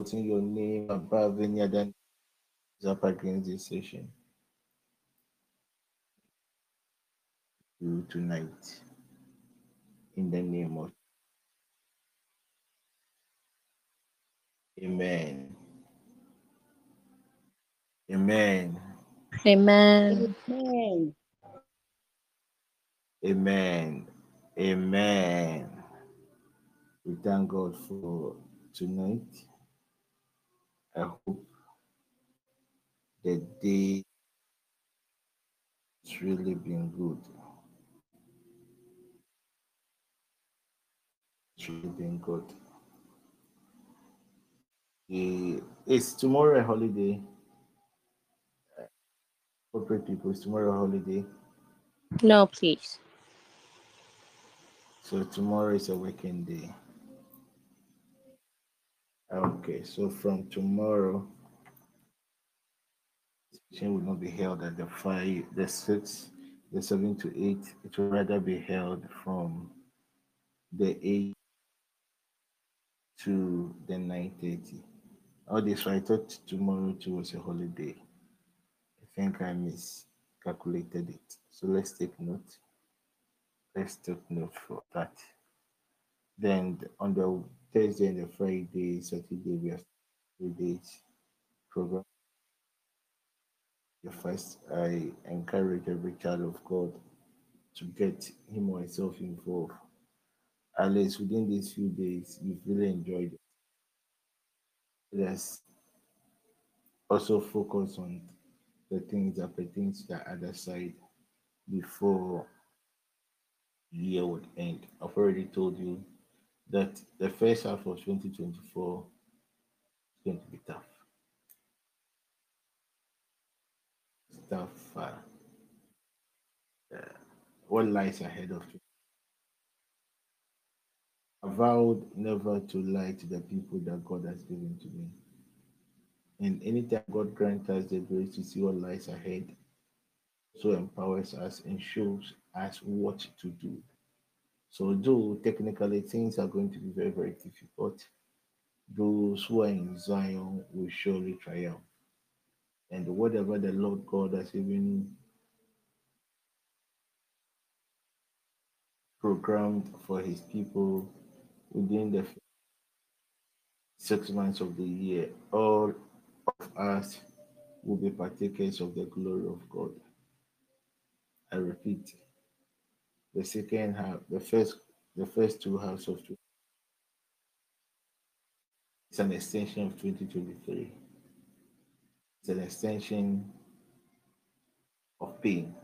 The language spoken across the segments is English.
putting your name above any other is up against this session. You tonight in the name of Amen. Amen. Amen. Amen. Amen. Amen. We thank God for tonight. I hope the day has really been good. It's really been good. The, is tomorrow a holiday? Uh, corporate people, is tomorrow a holiday? No, please. So tomorrow is a working day. Okay, so from tomorrow, session will not be held at the five, the six, the seven to eight. It will rather be held from the eight to the nine thirty. All this, I thought tomorrow too was a holiday. I think I miscalculated it. So let's take note. Let's take note for that. Then on the Thursday and the Friday, Saturday, we have three days program. The first, I encourage every child of God to get him or herself involved. At least within these few days, you've really enjoyed it. Let's also focus on the things that pertain to the other side before the year would end. I've already told you that the first half of 2024 is going to be tough. It's tough. Uh, uh, what lies ahead of you? I vowed never to lie to the people that God has given to me. And anytime God grants us the grace to see what lies ahead, so empowers us and shows us what to do. So, though technically things are going to be very, very difficult, those who are in Zion will surely triumph. And whatever the Lord God has even programmed for his people within the six months of the year, all of us will be partakers of the glory of God. I repeat, the second half, the first, the first two halves of two. It's an extension of 2023. It's an extension of pain.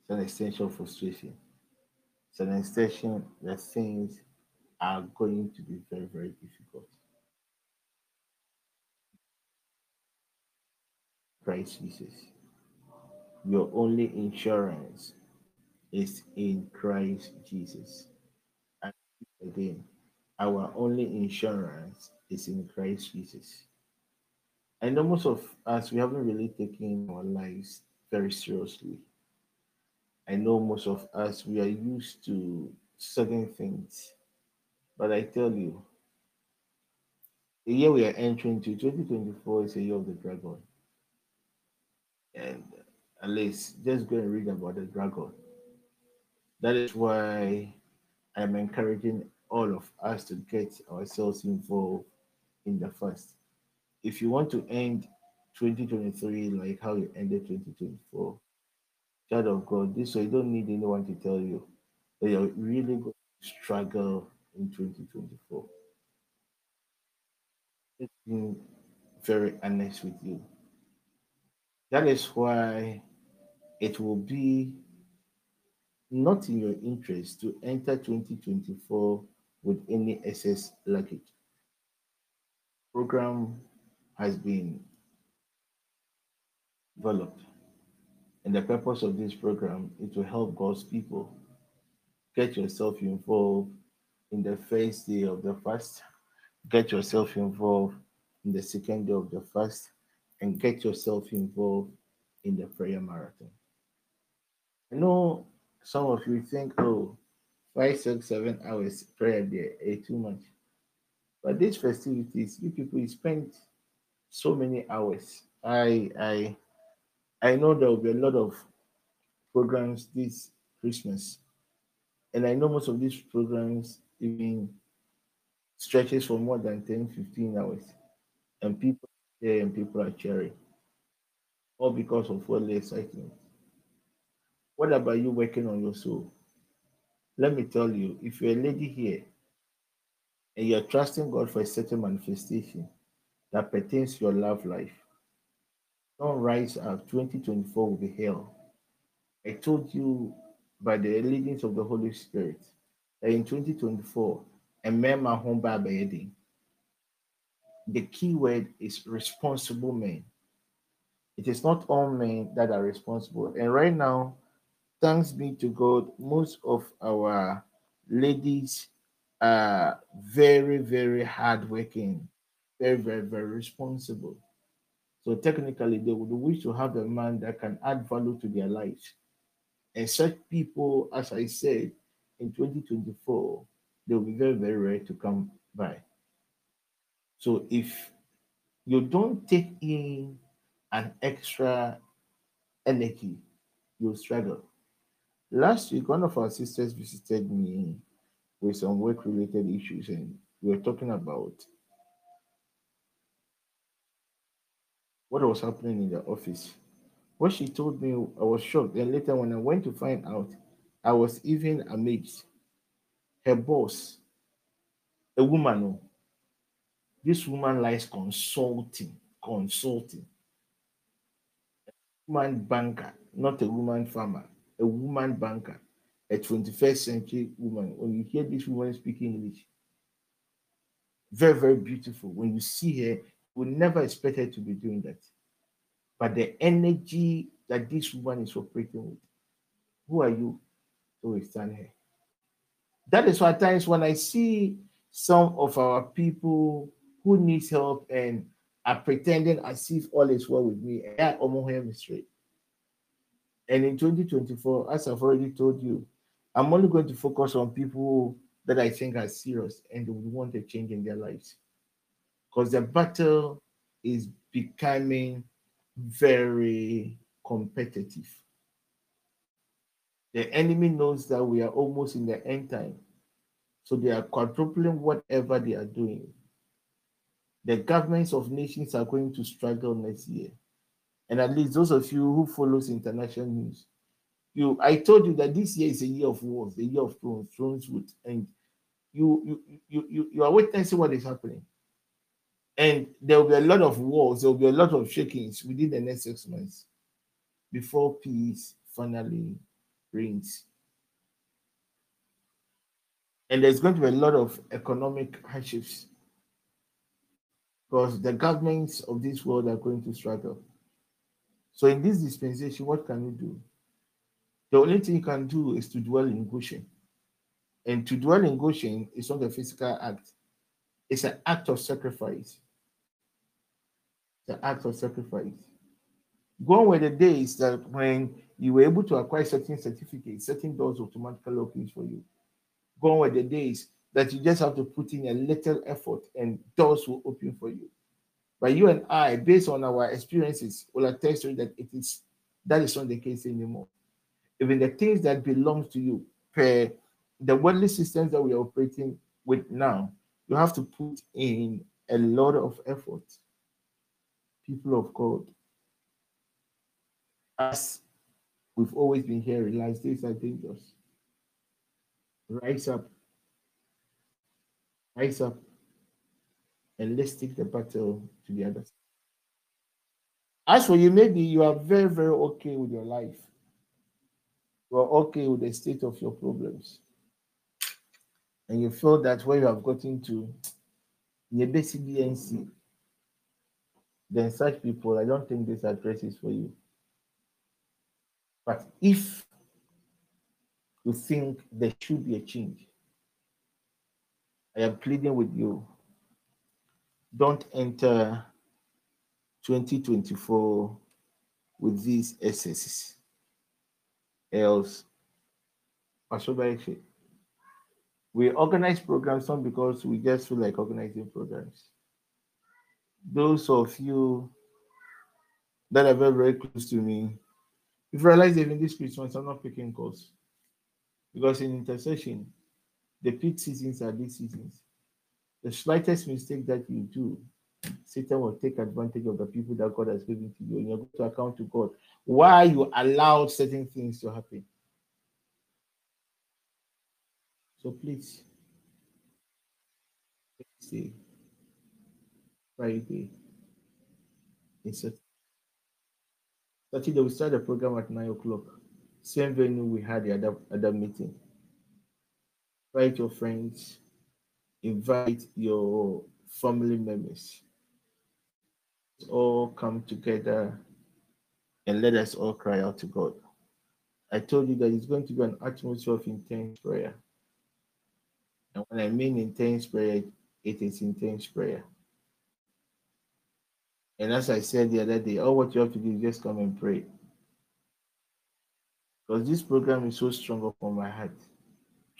It's an extension of frustration. It's an extension that things are going to be very, very difficult. Christ Jesus. Your only insurance is in Christ Jesus. And again, our only insurance is in Christ Jesus. I know most of us, we haven't really taken our lives very seriously. I know most of us, we are used to certain things. But I tell you, the year we are entering to 2024 is a year of the dragon. And at least just go and read about the dragon. That is why I'm encouraging all of us to get ourselves involved in the fast. If you want to end 2023 like how you ended 2024, child of God, this so you don't need anyone to tell you that you're really going to struggle in 2024. It's been very honest with you. That is why it will be not in your interest to enter 2024 with any excess luggage. Program has been developed, and the purpose of this program is to help God's people get yourself involved in the first day of the fast, get yourself involved in the second day of the fast, and get yourself involved in the prayer marathon. I know some of you think, oh, five, six, seven hours prayer there is too much. But these festivities, you people you spend so many hours. I I I know there will be a lot of programs this Christmas. And I know most of these programs even stretches for more than 10, 15 hours. And people there and people are cheering. All because of what they're excitement. What about you working on your soul? Let me tell you, if you're a lady here and you're trusting God for a certain manifestation that pertains to your love life, don't rise up. 2024 will be hell. I told you by the leadings of the Holy Spirit that in 2024, a man home by The key word is responsible men. It is not all men that are responsible. And right now, thanks be to God, most of our ladies are very, very hardworking, very, very, very responsible. So technically, they would wish to have a man that can add value to their lives. And such people, as I said, in 2024, they will be very, very rare to come by. So if you don't take in an extra energy, you'll struggle. Last week, one of our sisters visited me with some work related issues, and we were talking about what was happening in the office. What she told me, I was shocked. Then later, when I went to find out, I was even amazed. Her boss, a woman, oh, this woman likes consulting, consulting. A woman banker, not a woman farmer, a woman banker, a 21st century woman. When you hear this woman speak English, very, very beautiful. When you see her, you never expect her to be doing that but the energy that this woman is operating with. Who are you to withstand her? That is why times when I see some of our people who needs help and are pretending as if all is well with me, I almost am straight. And in 2024, as I've already told you, I'm only going to focus on people that I think are serious and they want a change in their lives. Because the battle is becoming very competitive. The enemy knows that we are almost in the end time. So they are quadrupling whatever they are doing. The governments of nations are going to struggle next year. And at least those of you who follows international news, you I told you that this year is a year of wars, a year of thrones, thrones would end. You you you you, you are witnessing what is happening. And there will be a lot of wars, there will be a lot of shakings within the next six months before peace finally reigns. And there's going to be a lot of economic hardships because the governments of this world are going to struggle. So, in this dispensation, what can you do? The only thing you can do is to dwell in Goshen. And to dwell in Goshen is not a physical act, it's an act of sacrifice the act of sacrifice. Gone were the days that when you were able to acquire certain certificates, certain doors automatically open for you. Gone were the days that you just have to put in a little effort and doors will open for you. But you and I, based on our experiences, will attest to that it is that is not the case anymore. Even the things that belong to you, per the worldly systems that we are operating with now, you have to put in a lot of effort people of God, as we've always been hearing, last days are dangerous. Rise up, rise up, and let's take the battle to the other. As for you, maybe you are very, very okay with your life. You are okay with the state of your problems. And you feel that where you have gotten to, you basically BNC, then such people, I don't think this address is for you. But if you think there should be a change, I am pleading with you. Don't enter 2024 with these excesses. Else, We organize programs not because we just feel like organizing programs. Those of you that are very, very close to me, you've realized even this Christmas, I'm not picking calls. Because in intercession, the peak seasons are these seasons. The slightest mistake that you do, Satan will take advantage of the people that God has given to you, and you're going to account to God why you allowed certain things to happen. So please, say Friday. It's a Saturday we start the program at nine o'clock. Same venue we had the other other meeting. Invite your friends, invite your family members. All come together and let us all cry out to God. I told you that it's going to be an atmosphere of intense prayer. And when I mean intense prayer, it is intense prayer. And as I said the other day, all what you have to do is just come and pray. Because this program is so strong upon my heart.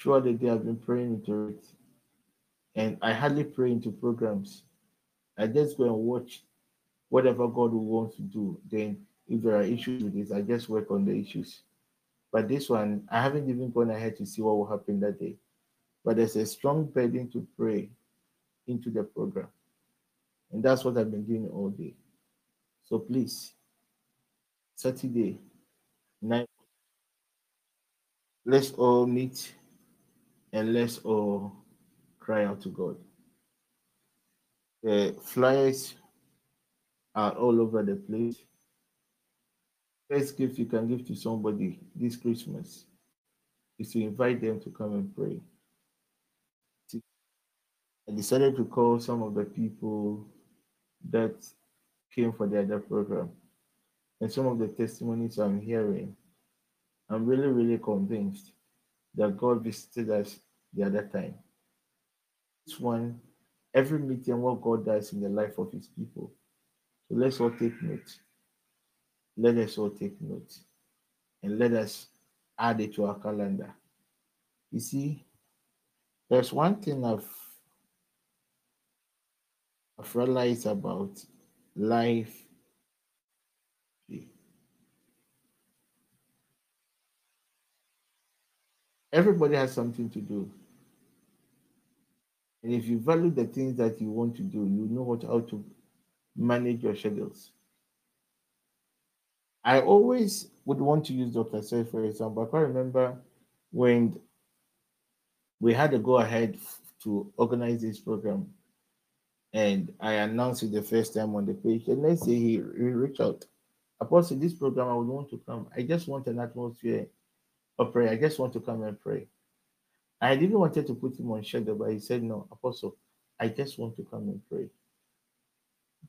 Throughout the day, I've been praying into it. And I hardly pray into programs. I just go and watch whatever God wants to do. Then, if there are issues with this, I just work on the issues. But this one, I haven't even gone ahead to see what will happen that day. But there's a strong burden to pray into the program. And that's what I've been doing all day. So please, Saturday, night, let's all meet and let's all cry out to God. The flyers are all over the place. First gift you can give to somebody this Christmas is to invite them to come and pray. I decided to call some of the people that came for the other program and some of the testimonies I'm hearing. I'm really, really convinced that God visited us the other time. This one, every meeting, what God does in the life of his people. So let's all take note. Let us all take note. And let us add it to our calendar. You see, there's one thing I've I've realized about life. Everybody has something to do. And if you value the things that you want to do, you know what how to manage your schedules. I always would want to use Dr. Say, for example. I can't remember when we had to go ahead to organize this program and I announced it the first time on the page. And let's say he, he reached out. Apostle, this program, I would want to come. I just want an atmosphere of prayer. I just want to come and pray. I didn't wanted to put him on schedule, but he said, No, Apostle, I just want to come and pray.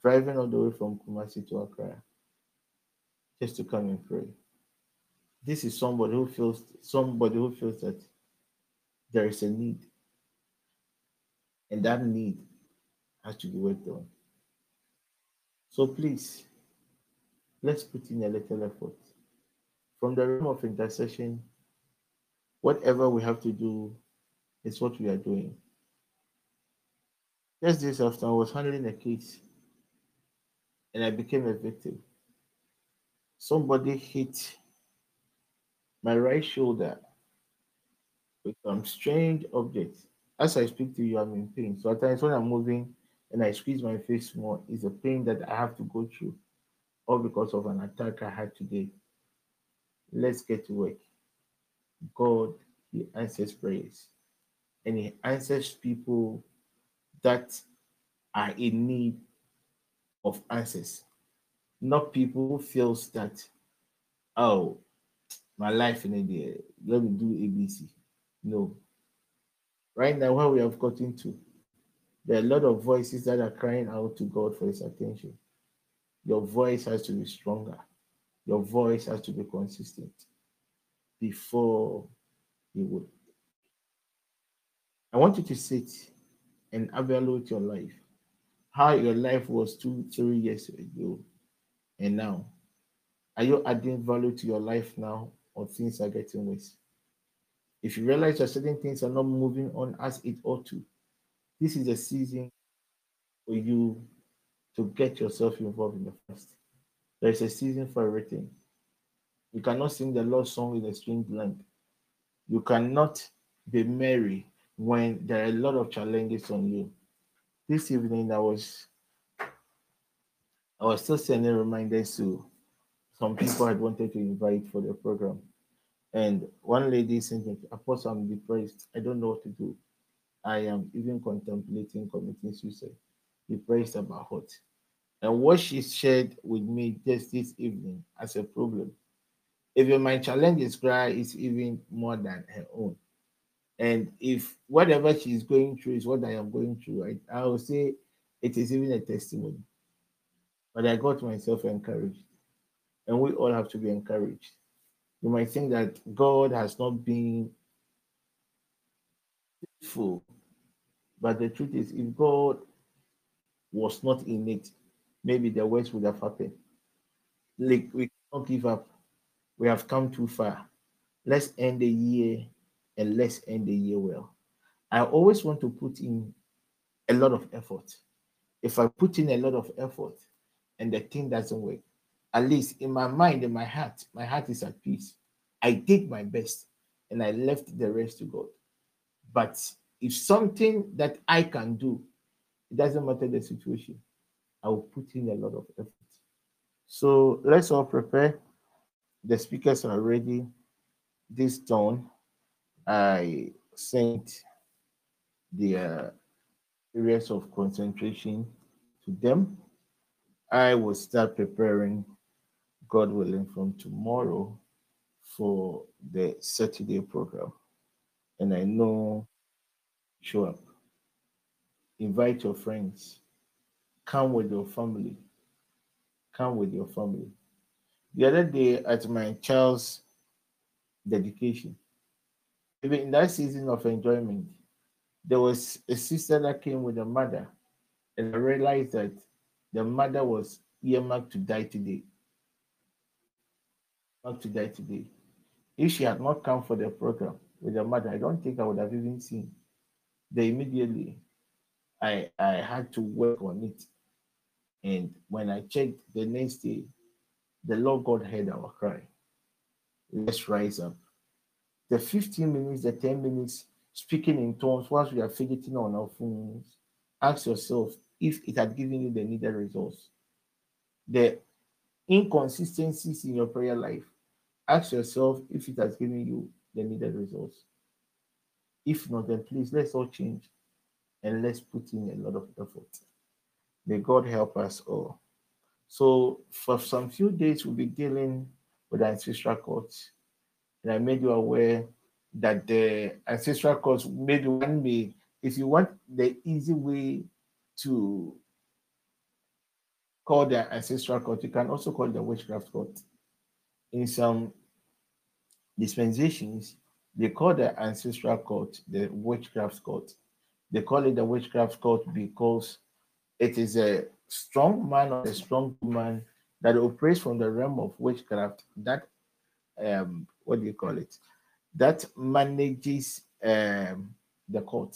Driving all the way from Kumasi to Accra, just to come and pray. This is somebody who feels somebody who feels that there is a need. And that need has to be worked on. So please, let's put in a little effort. From the realm of intercession, whatever we have to do is what we are doing. Just this after I was handling a case and I became a victim. Somebody hit my right shoulder with some strange object. As I speak to you, I'm in pain. So at times when I'm moving, and I squeeze my face more it's a pain that I have to go through, all because of an attack I had today. Let's get to work. God, He answers prayers, and He answers people that are in need of answers, not people who feels that, oh, my life in a day, let me do ABC. No. Right now, where we have gotten to, there are a lot of voices that are crying out to God for his attention. Your voice has to be stronger. Your voice has to be consistent before you would. I want you to sit and evaluate your life. How your life was two, three years ago and now. Are you adding value to your life now or things are getting worse? If you realize that certain things are not moving on as it ought to, this is a season for you to get yourself involved in the first. There is a season for everything. You cannot sing the Lord's song in a strange land. You cannot be merry when there are a lot of challenges on you. This evening, I was I was still sending reminders to some people I wanted to invite for the program. And one lady said, Apostle, I'm depressed. I don't know what to do. I am even contemplating committing suicide. Depressed about what? And what she shared with me just this evening as a problem. Even my challenge is cry is even more than her own. And if whatever she's going through is what I am going through, I, I will say it is even a testimony. But I got myself encouraged. And we all have to be encouraged. You might think that God has not been faithful. But the truth is, if God was not in it, maybe the worst would have happened. Like we cannot give up. We have come too far. Let's end the year and let's end the year well. I always want to put in a lot of effort. If I put in a lot of effort and the thing doesn't work, at least in my mind, in my heart, my heart is at peace. I did my best and I left the rest to God. But if something that I can do, it doesn't matter the situation, I will put in a lot of effort. So let's all prepare. The speakers are ready. This dawn, I sent the uh, areas of concentration to them. I will start preparing, God willing, from tomorrow for the Saturday program. And I know, show up. Invite your friends. Come with your family. Come with your family. The other day at my child's dedication, even in that season of enjoyment, there was a sister that came with a mother, and I realized that the mother was earmarked to die today. Not to die today. If she had not come for the program with the mother, I don't think I would have even seen. The immediately, I I had to work on it, and when I checked the next day, the Lord God heard our cry. Let's rise up. The 15 minutes, the 10 minutes speaking in tongues whilst we are fidgeting on our phones, ask yourself if it had given you the needed results. The inconsistencies in your prayer life, ask yourself if it has given you the needed results. If not, then please let's all change and let's put in a lot of effort. May God help us all. So, for some few days, we'll be dealing with ancestral courts. And I made you aware that the ancestral courts, maybe one may, if you want the easy way to call the ancestral court, you can also call the witchcraft court. In some dispensations, they call the ancestral court the witchcraft court. They call it the witchcraft court because it is a strong man or a strong woman that operates from the realm of witchcraft that um what do you call it? That manages um the court.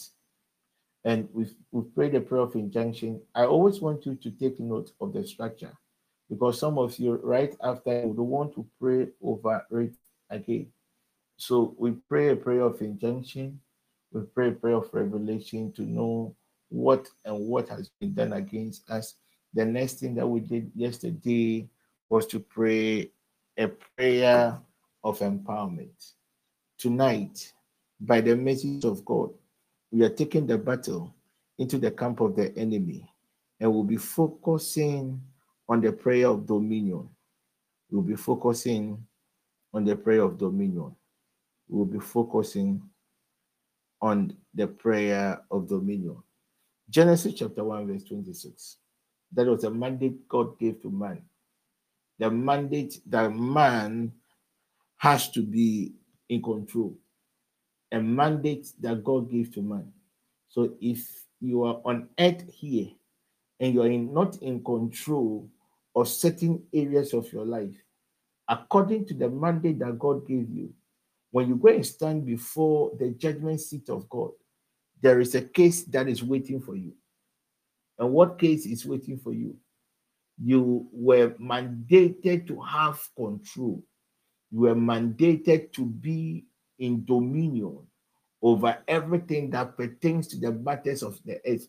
And we've, we've prayed a prayer of injunction. I always want you to take note of the structure because some of you right after would want to pray over it again. So we pray a prayer of injunction. We pray a prayer of revelation to know what and what has been done against us. The next thing that we did yesterday was to pray a prayer of empowerment. Tonight, by the message of God, we are taking the battle into the camp of the enemy and we'll be focusing on the prayer of dominion. We'll be focusing on the prayer of dominion. We'll be focusing on the prayer of dominion. Genesis chapter 1, verse 26. That was a mandate God gave to man. The mandate that man has to be in control. A mandate that God gave to man. So if you are on earth here and you are in, not in control of certain areas of your life, according to the mandate that God gave you, when you go and stand before the judgment seat of God, there is a case that is waiting for you. And what case is waiting for you? You were mandated to have control. You were mandated to be in dominion over everything that pertains to the matters of the earth.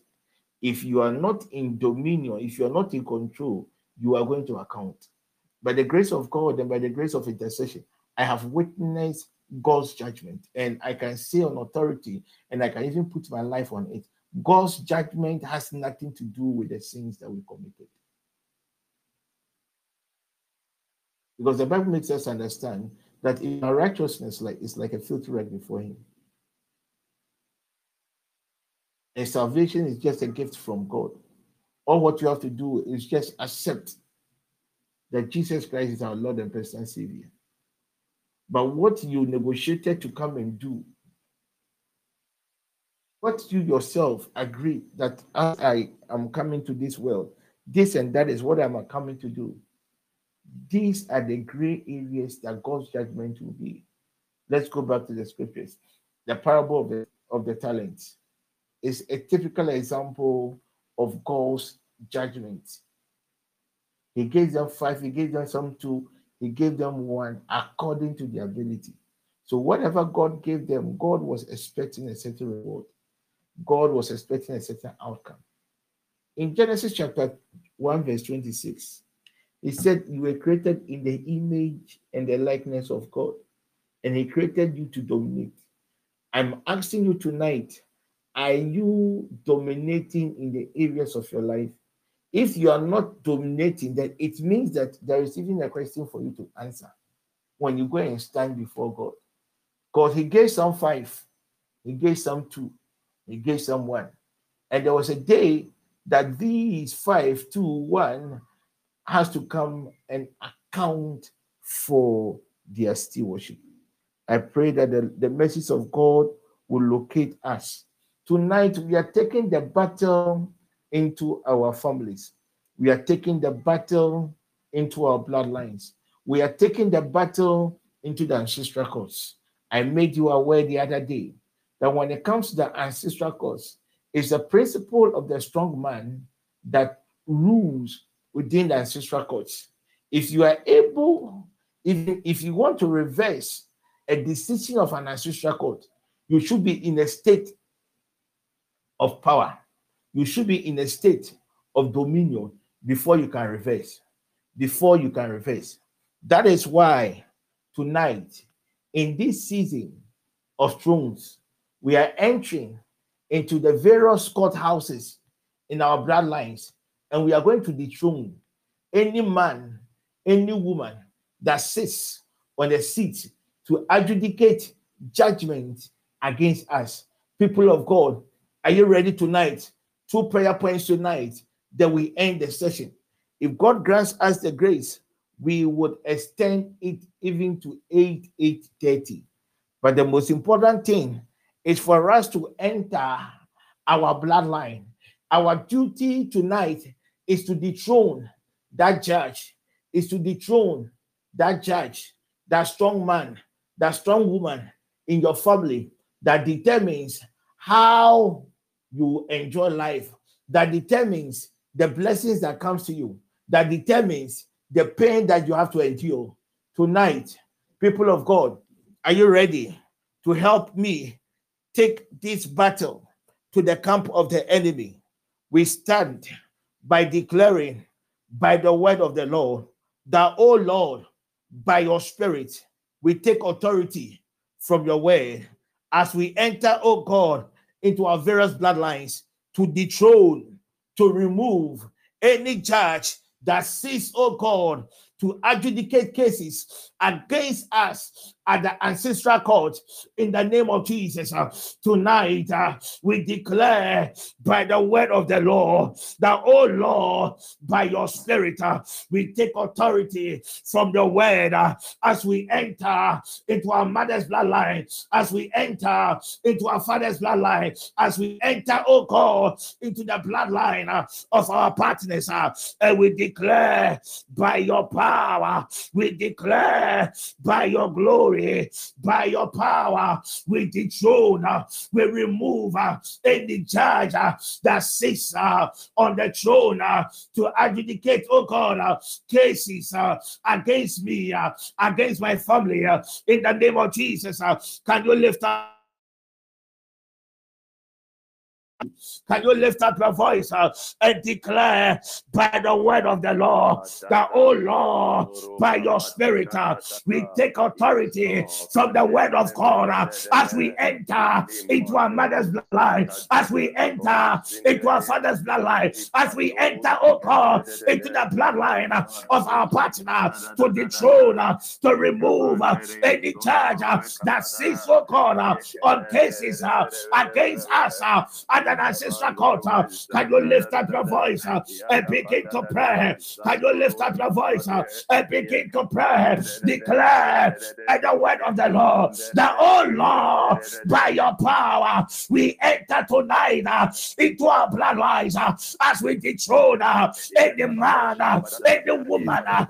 If you are not in dominion, if you are not in control, you are going to account. By the grace of God and by the grace of intercession, I have witnessed God's judgment, and I can say on authority, and I can even put my life on it. God's judgment has nothing to do with the sins that we committed. Because the Bible makes us understand that in our righteousness like is like a filthy rag before him. And salvation is just a gift from God. All what you have to do is just accept that Jesus Christ is our Lord and personal Savior. But what you negotiated to come and do, what you yourself agree that as I am coming to this world, this and that is what I'm coming to do. These are the gray areas that God's judgment will be. Let's go back to the scriptures. The parable of the, of the talents is a typical example of God's judgment. He gave them five, he gave them some two, he gave them one according to their ability. So whatever God gave them, God was expecting a certain reward. God was expecting a certain outcome. In Genesis chapter 1, verse 26, he said, You were created in the image and the likeness of God, and He created you to dominate. I'm asking you tonight, are you dominating in the areas of your life if you are not dominating, then it means that there is even a question for you to answer when you go and stand before God. God, He gave some five, He gave some two, He gave some one. And there was a day that these five, two, one has to come and account for their stewardship. I pray that the, the message of God will locate us. Tonight, we are taking the battle into our families. We are taking the battle into our bloodlines. We are taking the battle into the ancestral courts. I made you aware the other day that when it comes to the ancestral courts, it's the principle of the strong man that rules within the ancestral courts. If you are able, if, if you want to reverse a decision of an ancestral court, you should be in a state of power you should be in a state of dominion before you can reverse. Before you can reverse. That is why tonight, in this season of thrones, we are entering into the various courthouses in our bloodlines, and we are going to dethrone any man, any woman that sits on the seat to adjudicate judgment against us. People of God, are you ready tonight two prayer points tonight, that we end the session. If God grants us the grace, we would extend it even to 8 8:30. But the most important thing is for us to enter our bloodline. Our duty tonight is to dethrone that judge, is to dethrone that judge, that strong man, that strong woman in your family that determines how you enjoy life that determines the blessings that comes to you that determines the pain that you have to endure tonight people of god are you ready to help me take this battle to the camp of the enemy. We stand by declaring by the word of the lord that oh lord by your spirit we take authority from your word as we enter oh god into our various bloodlines to dethrone, to remove any judge that sees, oh God, to adjudicate cases against us at the ancestral court in the name of Jesus. Uh, tonight, uh, we declare by the word of the Lord that, oh Lord, by your spirit, uh, we take authority from the word uh, as we enter into our mother's bloodline, as we enter into our father's bloodline, as we enter, oh God, into the bloodline uh, of our partners, uh, and we declare by your power, we declare by your glory glory, by your power, we dethrone, uh, we remove uh, any judge uh, that sits uh, on the throne uh, to adjudicate, oh God, uh, cases against me, against my family. In the name of Jesus, can you lift up? Can you lift up your voice uh, and declare by the word of the Lord that, oh Lord, by your spirit, uh, we take authority from the word of God uh, as we enter into our mother's bloodline, as we enter into our father's bloodline, as we enter, oh God, into the bloodline of our partner to dethrone, uh, to remove uh, any charge uh, that sits, oh God, on cases against us. Uh, and then sister Kota, can you lift up your voice and begin to pray? Can you lift up your voice and begin to pray? Declare by the word of the Lord that, oh Lord, by your power, we enter tonight into our bloodlines as we dethrone any man, any woman that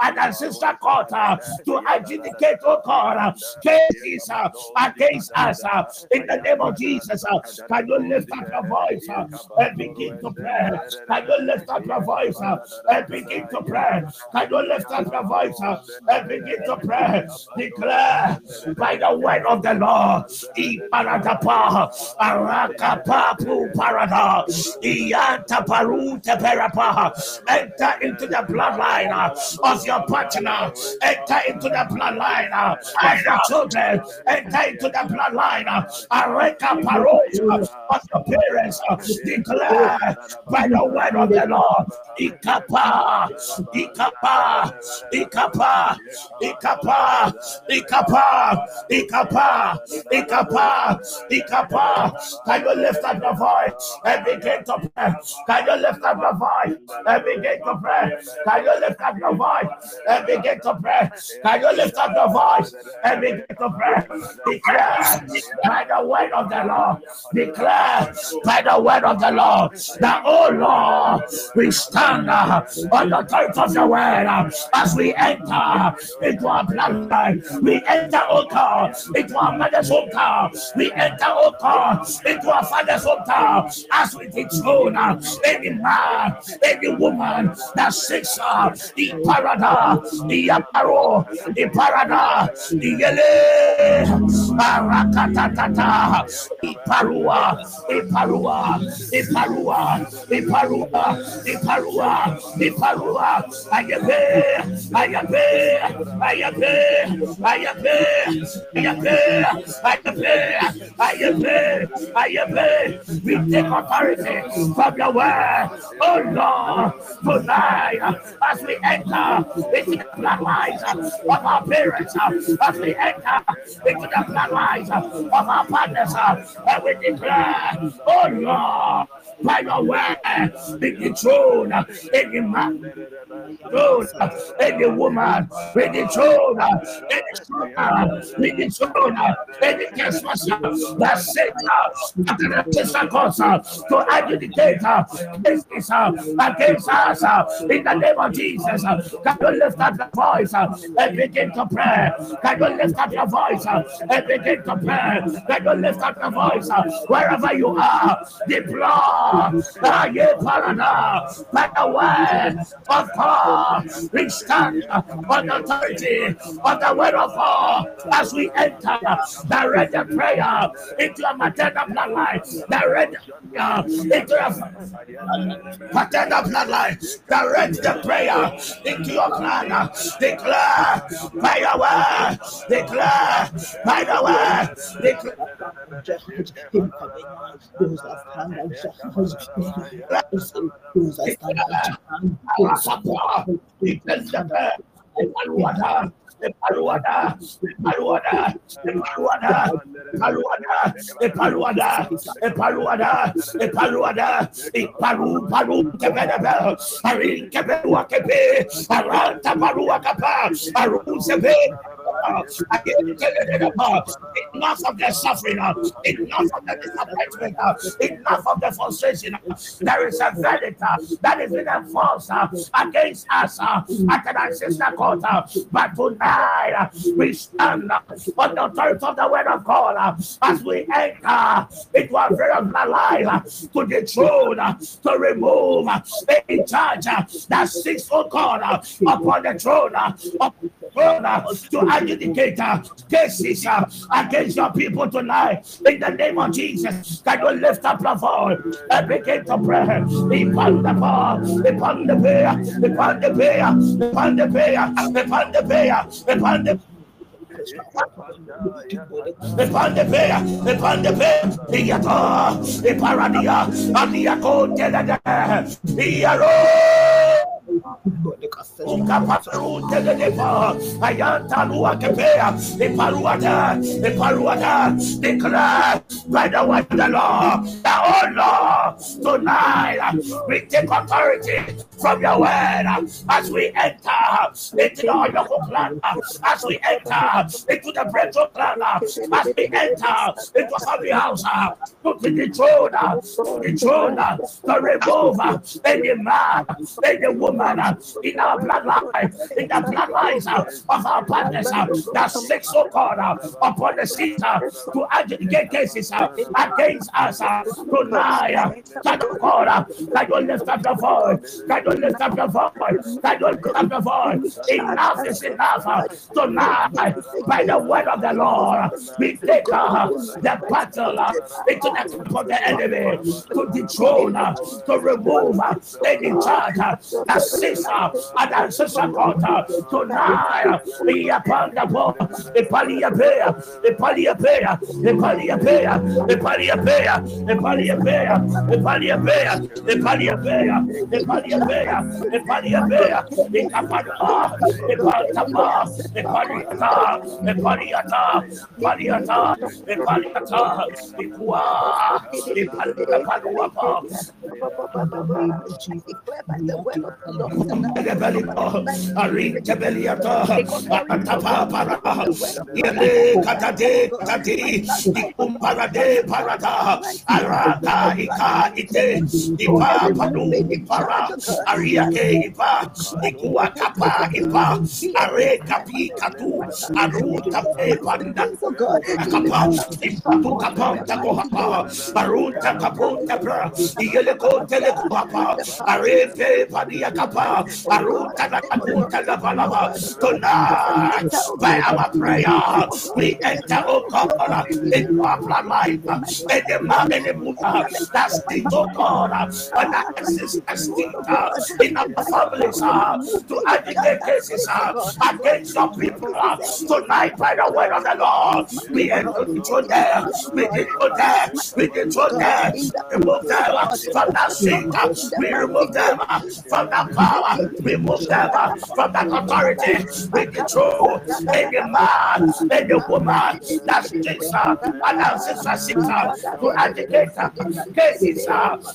and the sister Kota to adjudicate, oh God, cases against us in the name of Jesus. Uh, can you lift up your voice uh, and begin to pray? Can you lift up your voice uh, and begin to pray? Can you lift up your voice uh, and begin to pray? Declare by the word of the Lord. Iparatapa, Arakapa, Parada, Ianta Paru Teperapa. Enter into the bloodline uh, of your partner. Enter into the bloodline uh, of your children. Enter into the bloodline. uh, Areka Paro of your parents. Declare by the word of the Lord. Ikapa, Ikapa, Ikapa, Ikapa, Ikapa, Ikapa, Ikapa, Ikapa. Can you lift up your voice and begin to pray? Can you lift up your voice and begin to pray? Can you lift up your voice and begin to pray? Can you lift up your voice and begin to pray? Declare by the word of the Lord. Declare by the word of the Lord that, oh Lord, we stand uh, on the authority of the word uh, as we enter into our bloodline. We enter, oh God, into our mother's hometown. We enter, oh God, into our father's hometown as we dethrone uh, any man, any woman that sits uh, in parada, the aparo, the parada, the yele, arakatatata, iparua, iparua, iparua, iparua, iparua, iparua, ayabe, ayabe, ayabe, ayabe, ayabe, ayabe, ayabe, ayabe. We take authority from your word, oh Lord, tonight as we enter into the bloodlines of our parents, as we enter into the bloodlines of our partners, and we declare, oh Lord, by your word, be the throne, any man, throne, any woman, be the throne, any son, be the throne, any trespasser that sits at the testicles to adjudicate cases against us in the name of Jesus. Can you lift up your voice and begin to pray? Can you lift up your voice and begin to pray? Can you lift up your voice wherever you are? The blood, by the word of God, we stand on the authority of the word of God as we enter direct the prayer into a maternal bloodline, direct uh, into a paternal bloodline, direct the prayer into your clan, declare by your word, declare by the word, declare those that stand and rise and those that stand and those that stand and water Paluada, Paluada, Paluada, Paluada, Paru, Sebe, enough of the suffering, enough of the disappointment, enough of the frustration. There is a verdict that is been enforced against us at the ancestral court. But tonight we stand on the authority of the word of God as we enter into a very life to the throne to remove any charge that sits, oh God, upon the throne of to adjudicate uh, cases uh, against your people tonight. In the name of Jesus, can you lift up your voice and begin to pray? Upon the bar, upon the bear, upon the bear, upon the bear, upon the bear, upon the Epandepea, epandepea, iyata, eparadia, aniako, telada, iyaro. By the word of the Lord, the oh Lord, tonight we take authority from your word as we enter into the Oyoko plan, as we enter into the breakthrough plan, as we enter into family house, to the throne, to the throne, to remove any man, any woman Uh, in our bloodline, in the bloodlines uh, of our partners uh, that seek so called upon the seat to adjudicate cases against us tonight. Thank oh God, that you lift up your voice, that you lift up your voice, that you lift up your voice. Enough is enough tonight. By the word of the Lord, we take uh, the battle uh, into the camp of the enemy to dethrone, uh, to remove uh, any charge uh, We upon the board, the the Paliapea, Belito, Arita Beliata, Atapa Para, Yele Katate, Tati, Ikumparade Parata, Arata, Ika, Ite, Ipa, Padu, Ipara, Ariake, Ipa, Tonight, by our prayer, we enter, oh God, into our bloodline, and the woman that's the oh God, and that existence in our families to agitate cases against your people. Tonight, by the word of the Lord, we enter into there, we enter there, we enter there, remove them from that seat, we remove them from that remove them uh, from that authority. We control any man, any woman that speaks uh, announces a sister uh, to agitate cases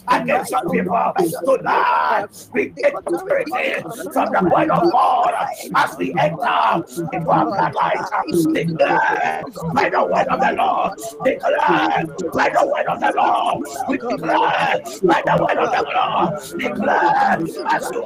against some people. Tonight, we take authority from the word of God as we enter into our bloodlines. Declare by the word of the Lord. Declare by the word of the Lord. We declare by the word of the Lord. Declare as you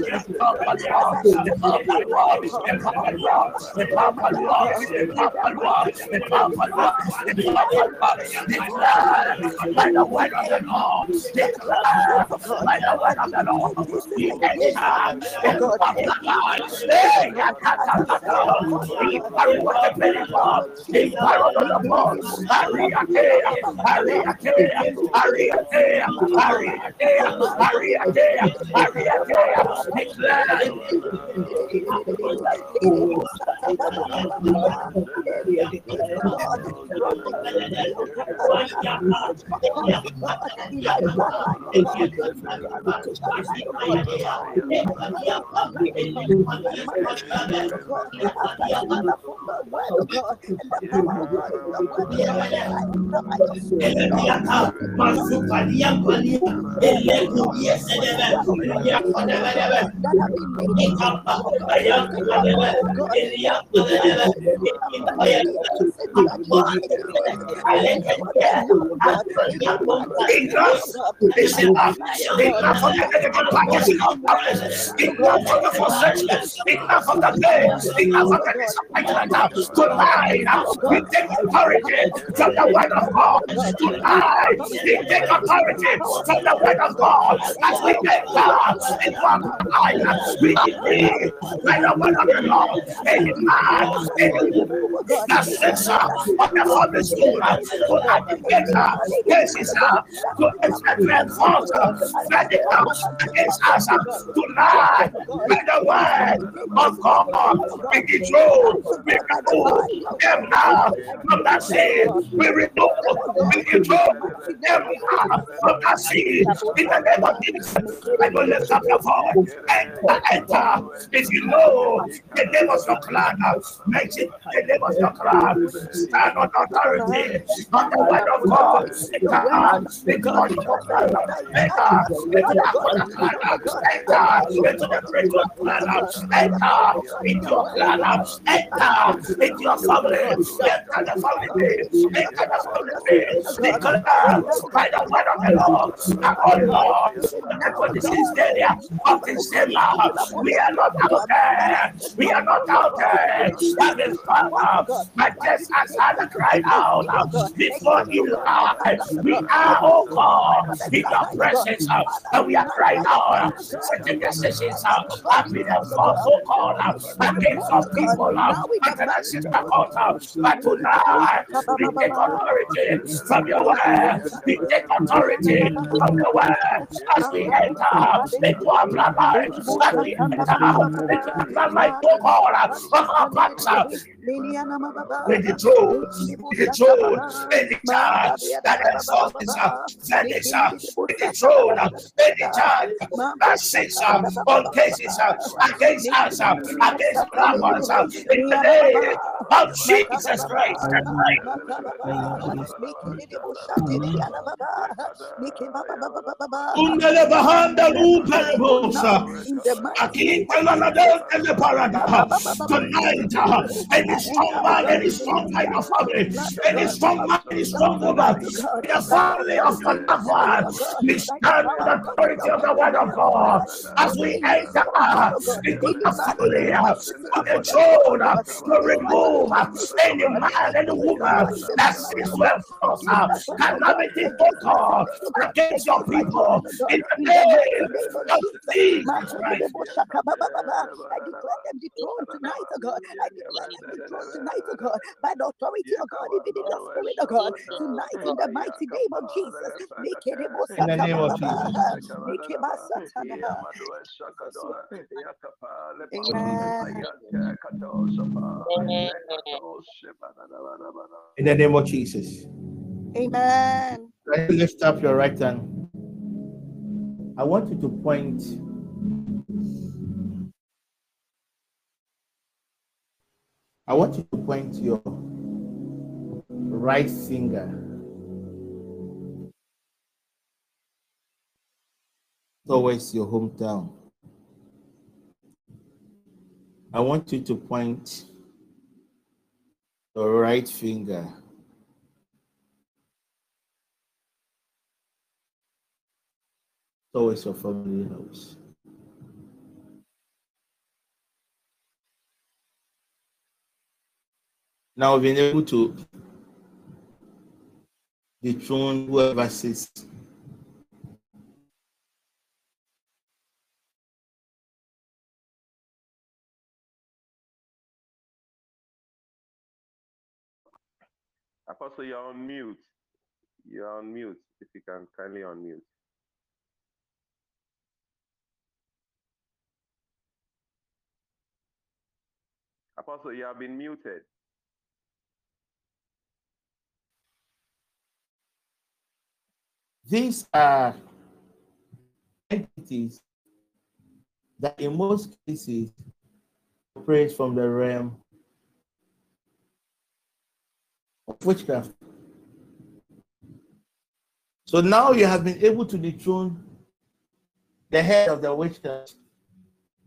Hurry, hurry, hurry, hurry, hurry, the Enough of the. Enough of the we take authority from the word of God. Tonight, we take authority from the word of God. As we enter into our life, we decree by the word of the Lord. Any man, any woman the family school to advocate cases to verdict against us tonight by the word of God. We control, we remove them now from that sin. We remove, we control them now from that sin. In the name of Jesus, I will lift up your voice. Enter, enter. If you know the name of your clan, mention the name of your clan. Stand on authority on the word of God. Enter, because you enter, into the into the great plan. Enter into your clan. Enter into your family. Enter the family. Enter the family. Declare by the word of the Lord. And oh Lord, the conditions there of this. We are not out there. We are not out there. That is Father. But just as Father cried out before you are, we are, oh God, in your presence. And we are crying out. Certain decisions have been enforced, oh God, against our people. Against the altar. But tonight, we take authority from your word. We take authority from your word as we enter into our bloodline. As we enter into the bloodline, God, of our pastor. With the throne, with the throne, with the charge that exalts is with the throne, with the charge that sits on cases against us, against lovers, in the name of Jesus Christ. Undele bahanda luperebosa. Akinta lanadel ele parada. Tonight, any strong man, any strong man of family, any strong man, any strong woman, in the family of your loved one, we stand in the authority of the word of God. As we enter into the family of the throne to remove any man, any woman that sits well for us, uh, calamity to God against your people. In the name of Jesus Christ. I declare them dethroned tonight, oh God. I declare them dethroned tonight, oh God. By the authority of God, even in the spirit of God, tonight in the mighty name of Jesus. In the name of Jesus. In the name of Jesus. Amen. Let me lift up your right hand. I want you to point. I want you to point your right finger towards your hometown. I want you to point your right finger towards your family house. Now being able to dethrone whoever sits. Apostle, you're on mute. You're on mute. If you can kindly unmute. Apostle, you have been muted. These are entities that in most cases operate from the realm of witchcraft. So now you have been able to dethrone the head of the witchcraft.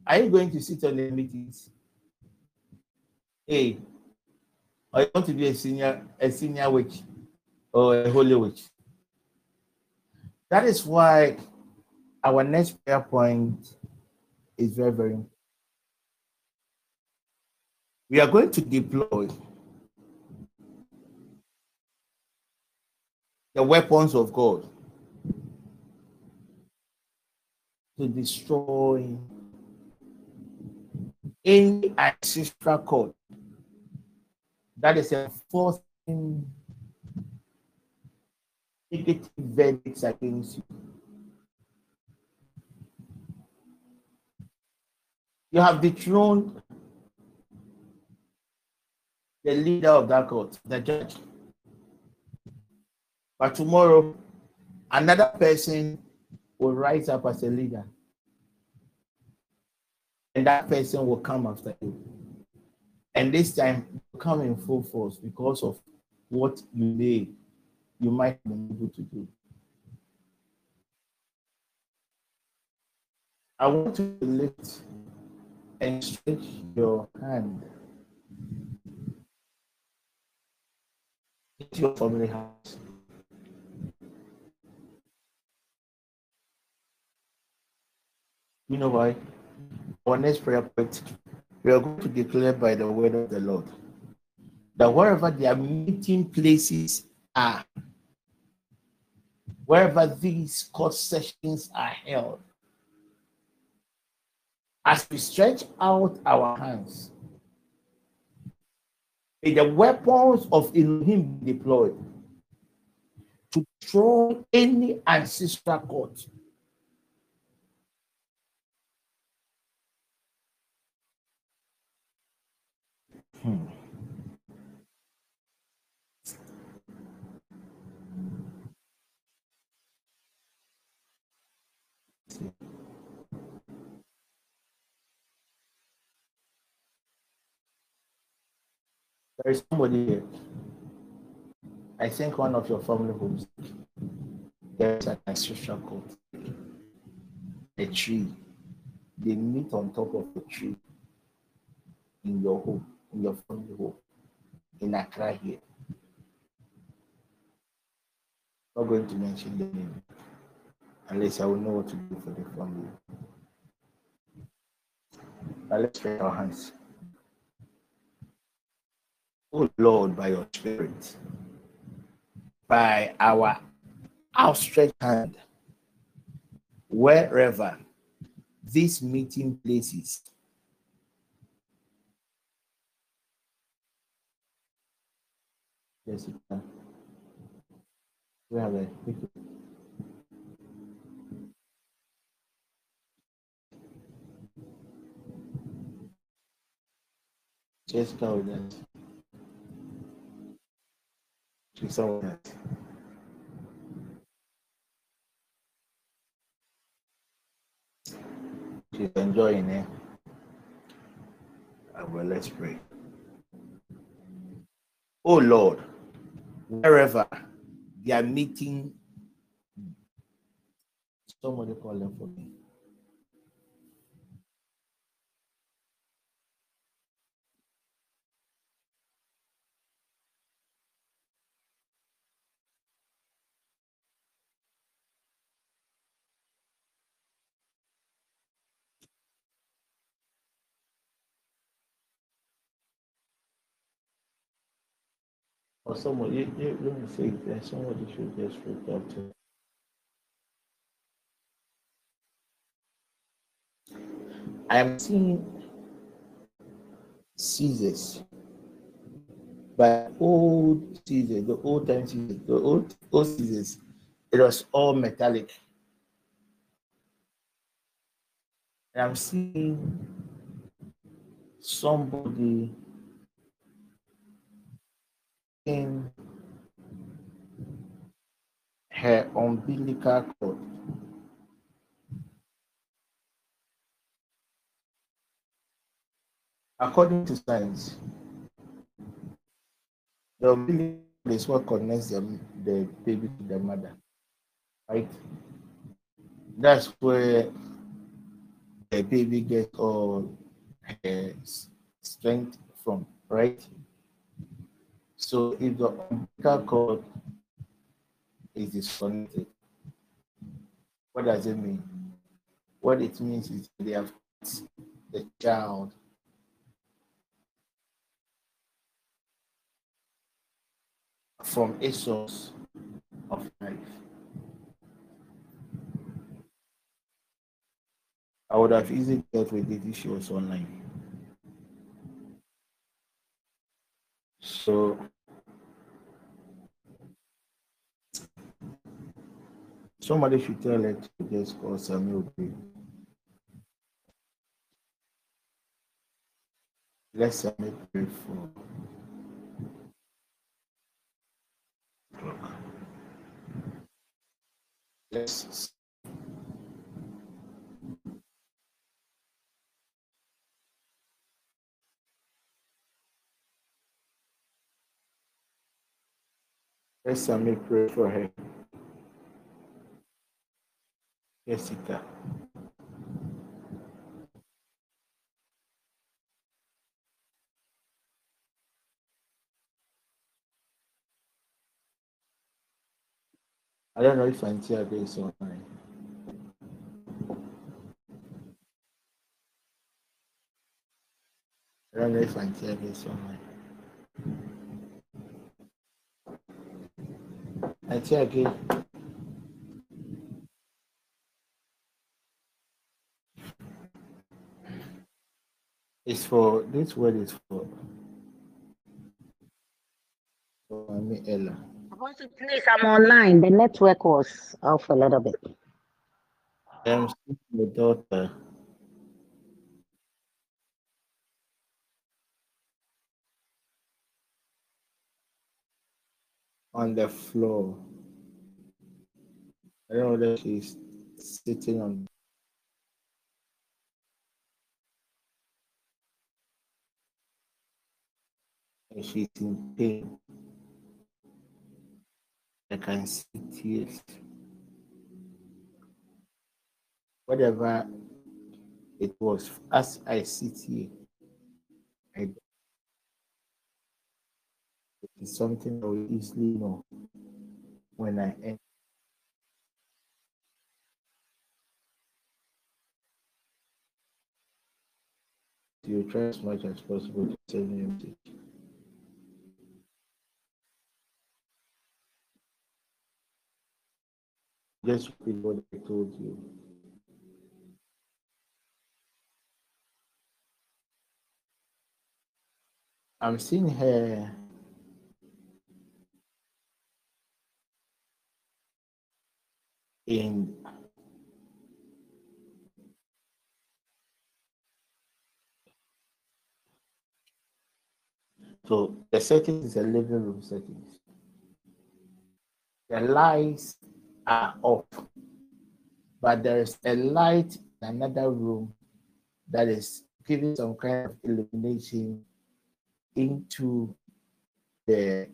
Are you going to sit on the meetings? A. Or you want to be a senior, a senior witch or a holy witch? That is why our next prayer point is very, very important. We are going to deploy the weapons of God to destroy any ancestral code that is enforcing negative verdicts against you. You have dethroned the leader of that court, the judge. But tomorrow, another person will rise up as a leader. And that person will come after you. And this time, come in full force because of what you may, you might be able to do. I want to lift and stretch your hand into your family house. You know why? Our next prayer point, we are going to declare by the word of the Lord that wherever there are meeting places are, wherever these court sessions are held, as we stretch out our hands, may the weapons of Elohim be deployed to throw any ancestral court. Hmm. There is somebody here. I think one of your family homes. There's an ancestral court. A tree. They meet on top of the tree in your home, in your family home, in Accra here. Not going to mention the name unless I will know what to do for the family. Let's stretch our hands. Oh Lord, by your spirit, by our outstretched hand, wherever this meeting places, Jessica, where are they? Jessica with us. She's so nice. She's enjoying it. Uh, well, let's pray. Oh Lord, wherever they are meeting, somebody call them for me. Or someone, you, you, let me see, there's somebody should just reach out to. I am seeing Caesars But old season, the old time season, the old old seasons, it was all metallic. And I'm seeing somebody in her umbilical cord. According to science, the umbilical is what connects the, the baby to the mother, right? That's where the baby gets all her strength from, right? So if the umbilical cord is disconnected, what does it mean? What it means is they have the child from a source of life. I would have easily dealt with it if she was online. So somebody should tell her to just call Samuel. Let Samuel pray for Let's let Samuel pray for her. Jessica. I don't know if Santiago is online. I don't know if Santiago is online. Santiago. It's for this word is for me Ella. Apostle, please, I'm online. The network was off a little bit. I'm seeing the daughter. On the floor. I don't know whether she's sitting on. And she's in pain. I can see tears. Whatever it was, as I sit here, I it is something I will easily know when I enter. You try as much as possible to send me a message. Just repeat what I told you. I'm seeing her in so the settings is a living room settings. The lights are off, but there is a light in another room that is giving some kind of illumination into the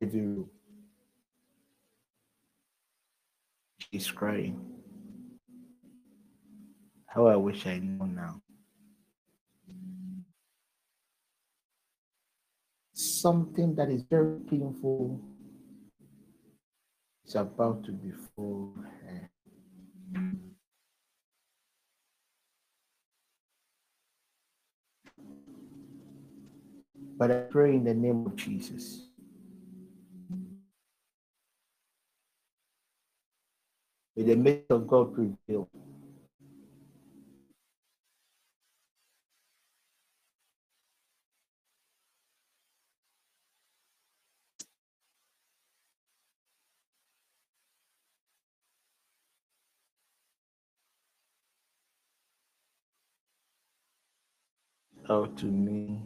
living room. She's crying. How I wish I knew now. Something that is very painful is about to befall her. Eh. But I pray in the name of Jesus. May the mercy of God prevail. Out to me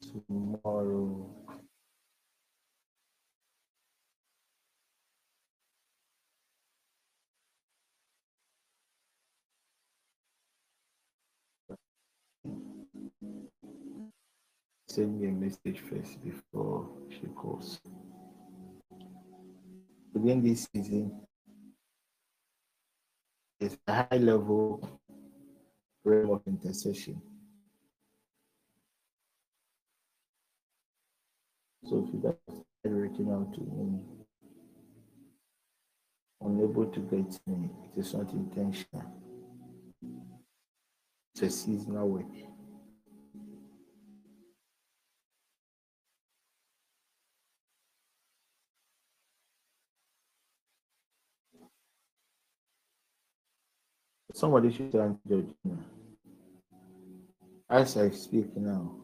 tomorrow. Send me a message first before she calls. Within this season, it's a high level of intercession. So if you guys are reaching out to me, unable to get me, it is not intentional. It's a seasonal work. Somebody should to Georgina. As I speak now,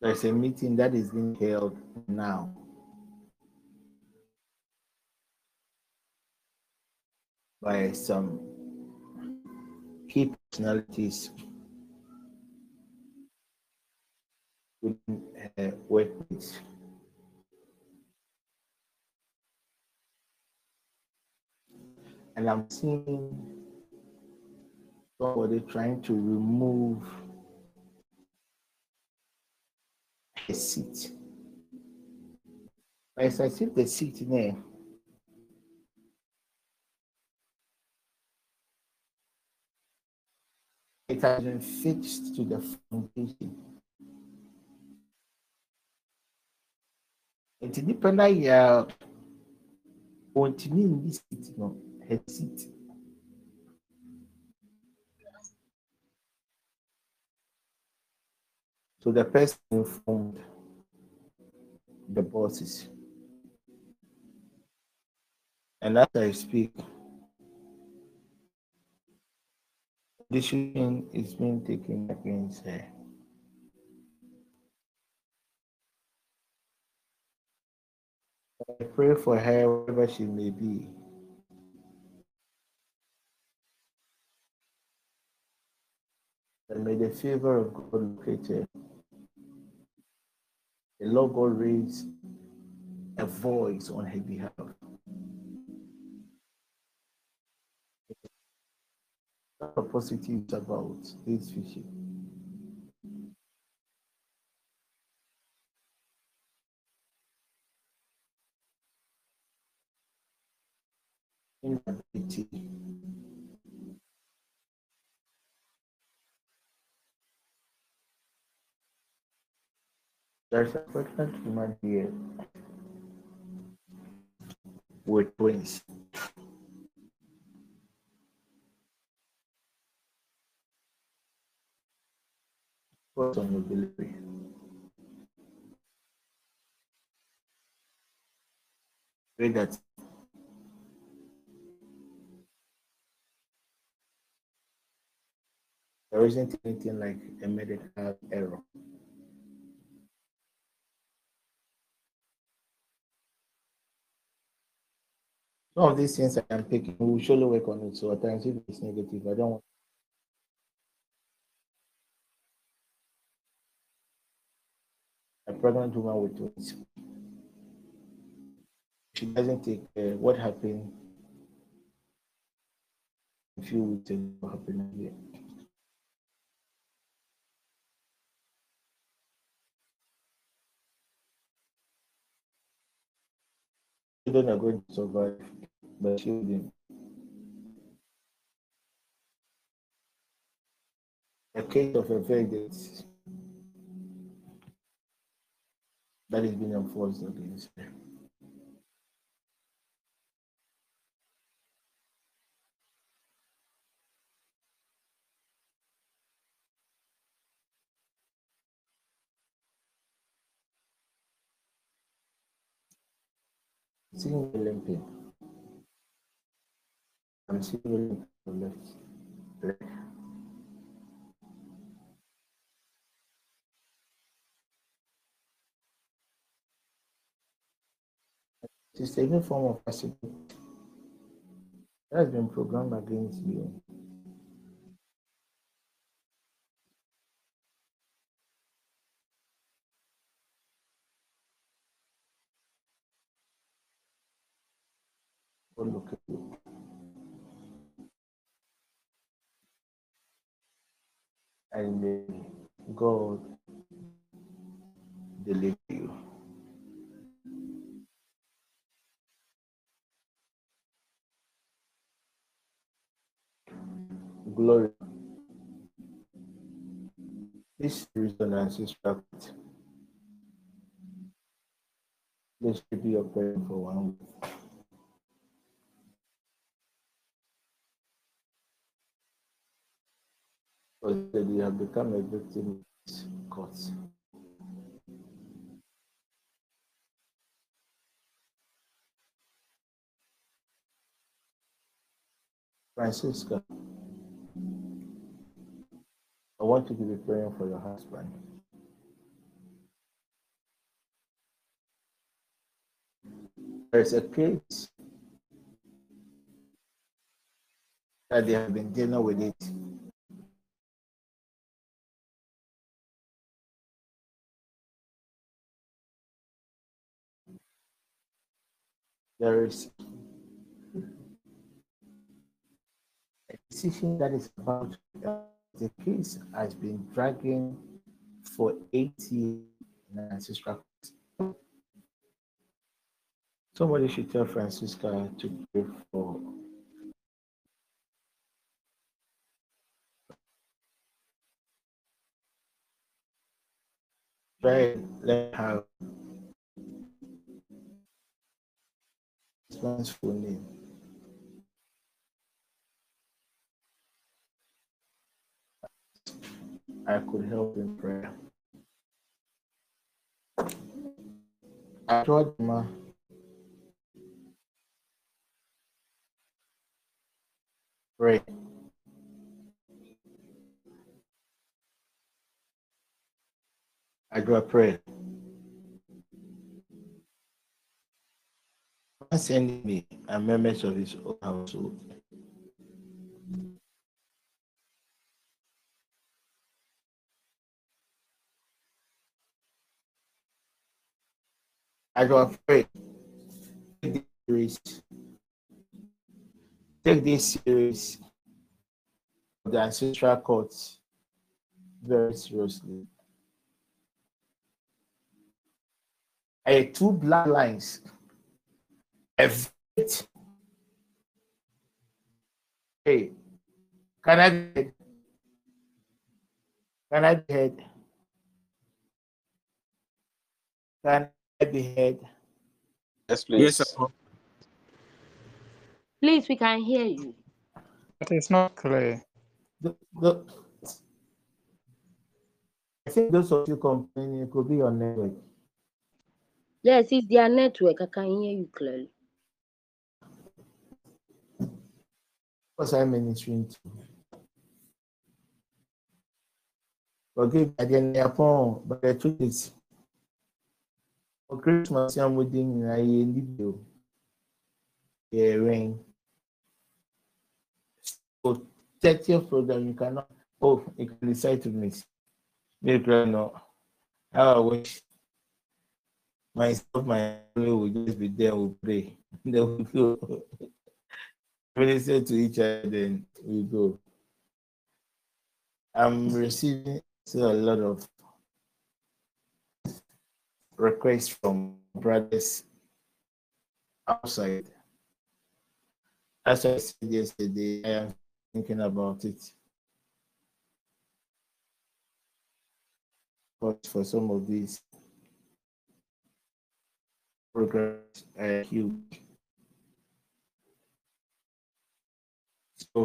there's a meeting that is being held now. By some key personalities within her uh, workplace. And I'm seeing somebody trying to remove a seat. As I see the seat there, it has been fixed to the foundation. Nti nipa na yɛ a wɔntumi nyi seat her seat. So the person informed the bosses. And as I speak, decision is being taken against her. I pray for her wherever she may be. And may the favor of God locate her. The Lord God raise a voice on her behalf. Positive about this vision. Inability. There's a pregnant woman here with twins. What's on your delivery? Pray that there isn't anything like a medical error. Some of these things I am picking, we will surely work on it. So at times, if it's negative, I don't want. A pregnant woman with twins. She doesn't take uh, what happened a few weeks ago, what happened here. Children are going to survive, but she didn't. A case of a verdict that is being enforced against her. Seeing the limping considering It is new form of passivity that has been programmed against you. Look at you. And may God deliver you. Glory. This resonance is perfect. This should be your prayer for one week. Because you have become a victim of this court. Francisca, I want you to be praying for your husband. There's a case that they have been dealing with it. There is a decision that is about the case has been dragging for eight years. Somebody should tell Francisca to pray for and let her full name. I could help in prayer. I told Ma, pray. I do a prayer. Send me a members of his own household. I do pray. Take this series. Take series of the ancestral courts very seriously. I two black lines. A. Hey, can I be heard? Can I be heard? Can I be heard? Yes, please. Yes, sir. Please, we can hear you. But it's not clear. The, the, I think those of you complaining it could be your network. Yes, it's their network. I can hear you clearly. Because I'm ministering to. Forgive me again, upon, but the truth is, for Christmas, I'm waiting in a video. Yeah, rain. So, 30th program, you cannot, oh, you can decide to miss. Maybe no. How I wish myself, my family would just be there, we'll pray. Then we go. Minister to each other, then we go. I'm receiving still a lot of requests from brothers outside. As I said yesterday, I am thinking about it. But for some of these programs are huge.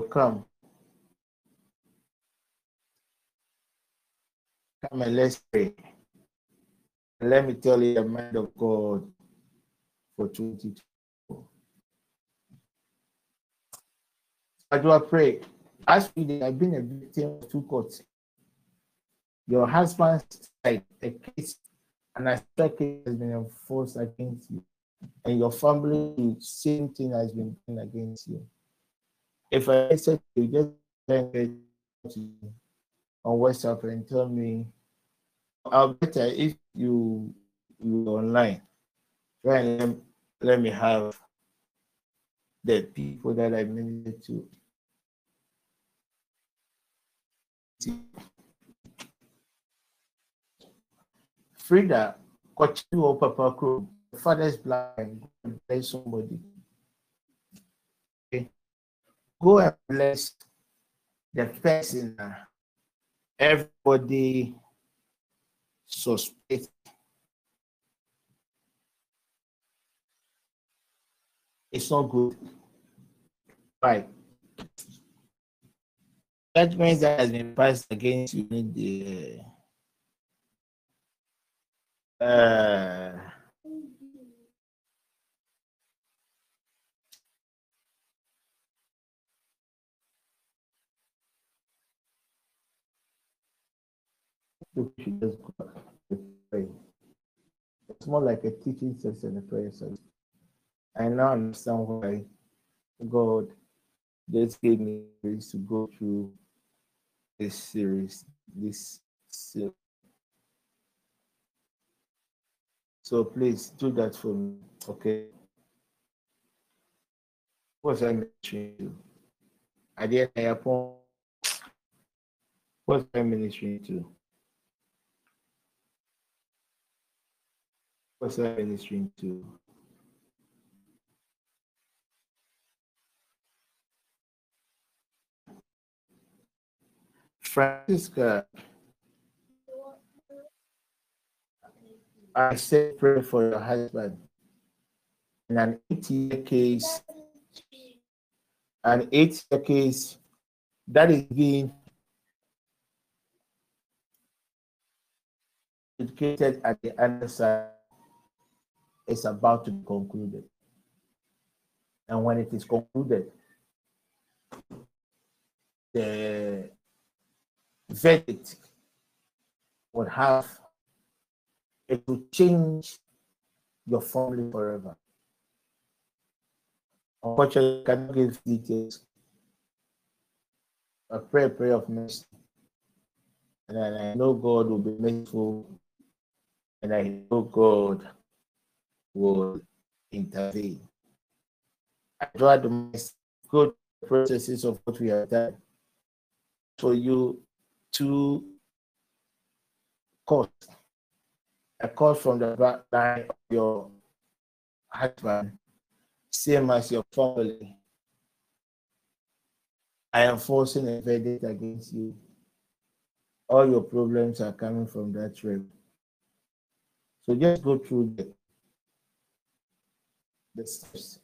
Come. Come and let's pray. Let me tell you the mind of God for 2024. I do I pray. As we have been a victim of two courts. Your husband's side, a case, and a case has been enforced against you. And your family, the same thing has been done against you if I said you just language on WhatsApp and tell me, I'll better if you you online. Try and let, let me have the people that I minister to. Frida, continue, Papa Crow, father's blind, bless somebody. Go and bless the person. Everybody suspect. It's not good. Right. Judgments that has been passed against you in the uh, you should just go to pray. It's more like a teaching session, a prayer session. I now understand why God just gave me grace to go through this series, this series. So please do that for me, okay? What's I ministering to? I did upon what's I ministering to? What's I ministering to? Francisca, I said pray for your husband. In an eight-year case, an eight-year case that is being educated at the other side is about to be concluded. And when it is concluded, the verdict would have it will change your family forever. Unfortunately, I cannot give details. I pray a prayer of mercy. And I know God will be merciful. And I know God will intervene. I draw the good processes of what we have done for you to cause a call from the backline of your husband, same as your family. I am forcing a verdict against you. All your problems are coming from that rape. So just go through the, the steps.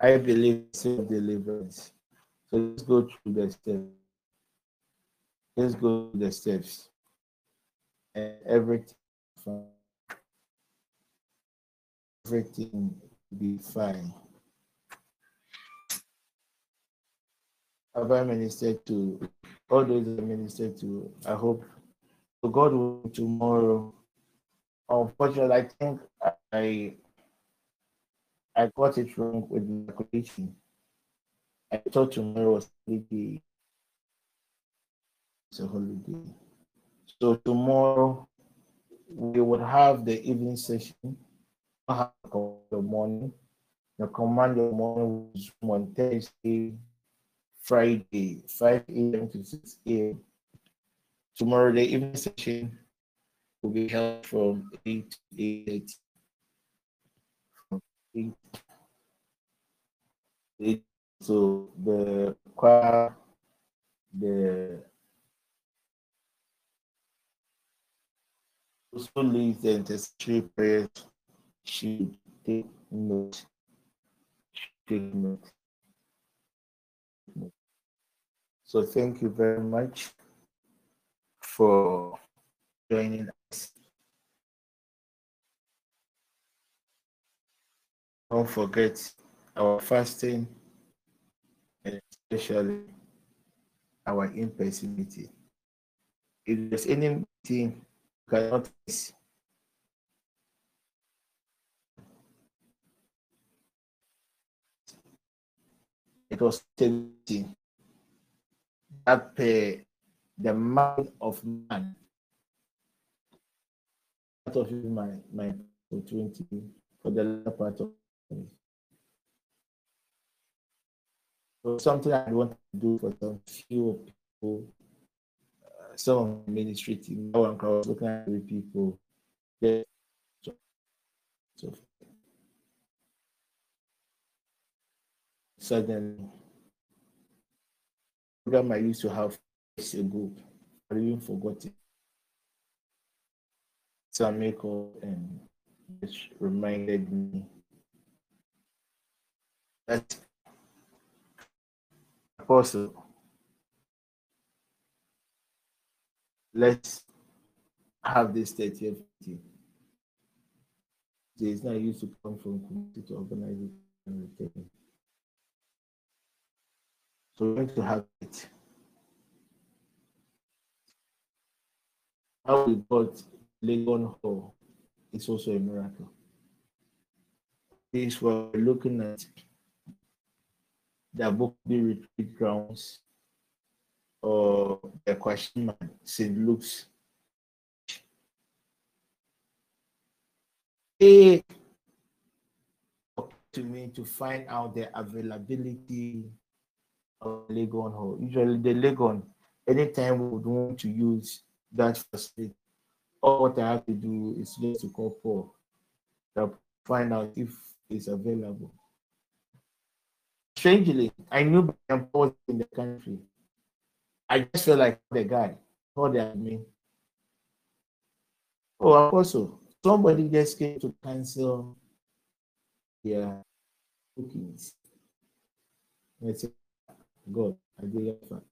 I believe in deliverance. So let's go through the steps. Let's go through the steps. And everything, everything will be fine. Have I ministered to all those I ministered to? I hope so God will tomorrow. Unfortunately, I think I I got it wrong with the calculation. I thought tomorrow was holiday. It's a holiday. So tomorrow we would have the evening session, have the morning. The command of morning was on Thursday, Friday, 5 a.m. to 6 a.m. Tomorrow the evening session will be held from 8 to 8 8 8 so the choir, the also leads the intercessory prayers should take note. Take note. So thank you very much for joining us. Don't forget our fasting and especially our in-person. If there's anything you cannot miss, it was 17 that uh, the mind of man part of my my for 20 for the part of. So something I want to do for some few people uh, some of the ministry team. I was looking at the people. Yeah. So, so suddenly, program I used to have a group. I even forgot it. So I make up and which reminded me that possible. let's have this 30th meeting. It's not used to come from community to organize it. So we're going to have it. How we got Legon Hall is also a miracle. This we're looking at the book be retreat grounds or the question mark St. Luke's. They to me to find out the availability of Legon Hall. Usually the Legon, anytime we would want to use that facility, all what I have to do is just to call to find out if it's available. Strangely, I knew Paul was in the country. I just felt like the guy, not the admin. Oh, also, somebody just came to cancel their bookings. I said, God, I did that.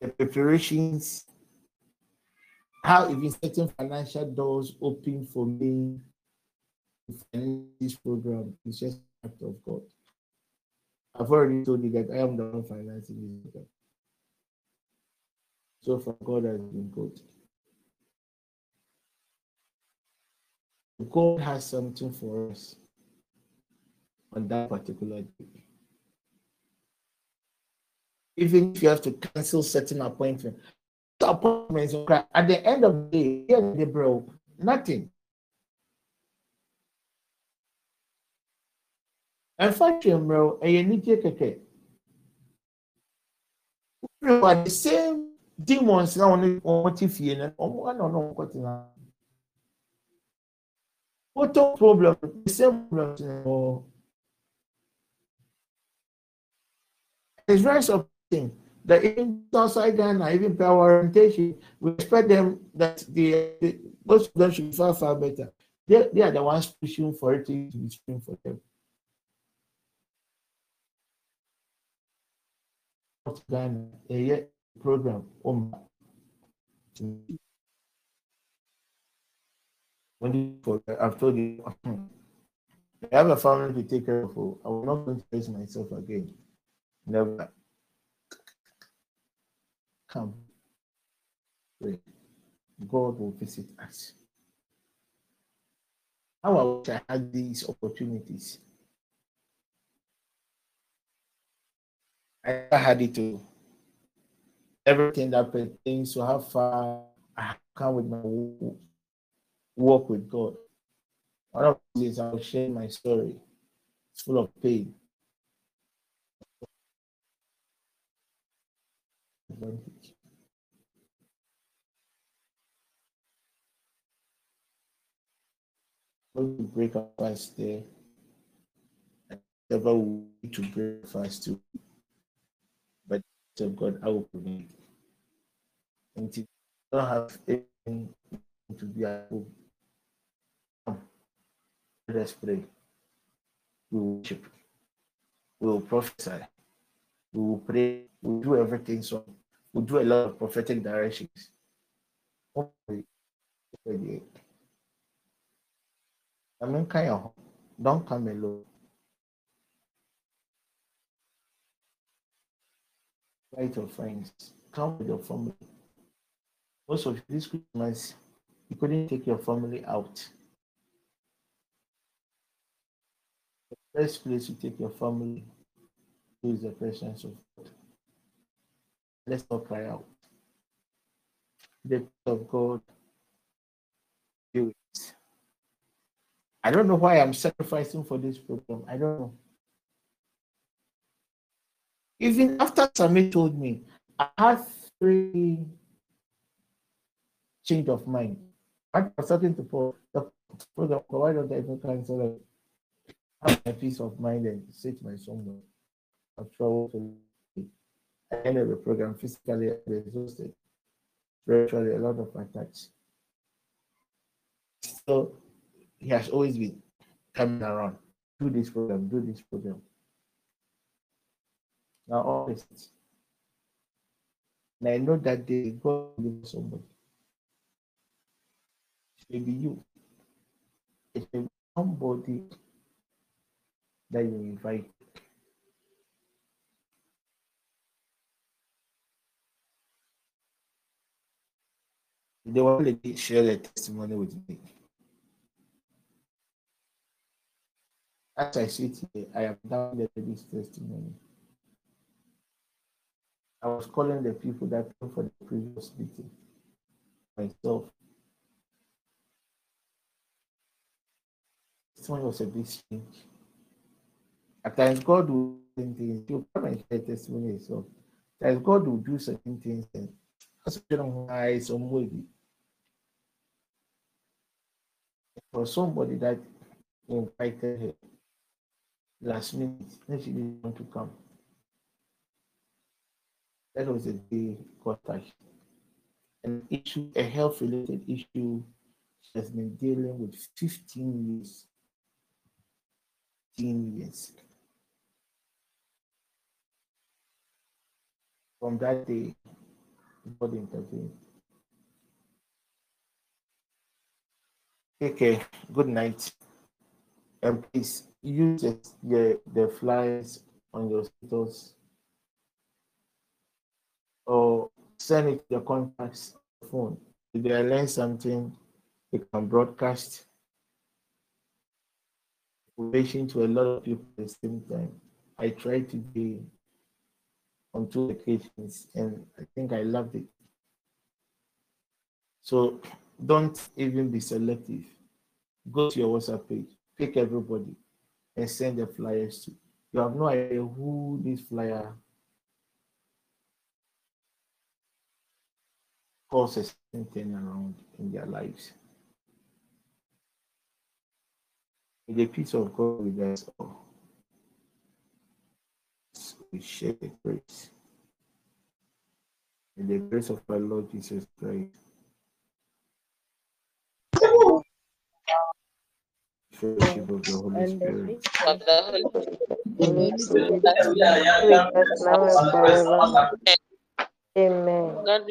The preparations, how even certain financial doors open for me this program is just act of God. I've already told you that I am the one financing this. So far, God has been good. God has something for us on that particular day. Even if you have to cancel certain appointments, appointments at the end of the day, nothing. Ɛmfa hwɛ mmerɛw ɛyɛ anigye kɛkɛ. Wɔ the same demons na wɔn wɔn ti fie no wɔn ana wɔn kɔ tena. Wotɔ problem the same problem na it's very surprising that even outside Ghana even per orientation we expect them that the, the most of them should be far far better. They they are the ones pushing for it to be stream for them. Program um when I've told you I have a family to take care of. oh, I will not going to myself again. Never come. Pray. God will visit us. How I wish I had these opportunities. I had it to everything that pertains to how far I come with my walk with God. One of these I'll share my story. It's full of pain. Going break up fast there. Never will need to break fast too. Of God, I will provide. And if don't have anything to be able. Let us pray. We will worship. We will prophesy. We will pray. We will do everything. So we'll do a lot of prophetic directions. I mean, kind of, don't come alone. Invite your friends. Come with your family. Most of this Christmas, you couldn't take your family out. The best place to take your family is the presence of God. Let's not cry out. The peace of God do it. I don't know why I'm sacrificing for this program. I don't know. Even after Sami told me, I have very change of mind. I was starting to put the program, why don't I even cancel it? Have my peace of mind and sit my somewhere. I've traveled to I ended the program physically exhausted, spiritually, a lot of attacks. So he has always been coming around, do this program, do this program. Now, this, and I know that they go give somebody. It may be you. It may be somebody that you invite. The one lady shared a testimony with me. As I sit here, I have downloaded this testimony. I was calling the people that came for the previous meeting myself. This one was a bit strange. At times, God will do things. You come and share testimony yourself. At times, God will do certain things and that's why some way. For somebody that invited her last minute, then she didn't want to come. That was a day got touched. An issue, a health related issue she has been dealing with 15 years. 15 years. From that day, God intervened. Okay, good night. And please use the, the, the flyers on your status or send it to your contacts phone. If they learn something, they can broadcast information to a lot of people at the same time. I tried to be on two occasions and I think I loved it. So don't even be selective. Go to your WhatsApp page, pick everybody, and send the flyers to. You have no idea who this flyer causes anything around in their lives. May the peace of God with us all. We share the grace. In the grace of our Lord Jesus Christ. Fellowship of the Holy Spirit. of the Holy With us now and forever. Amen. God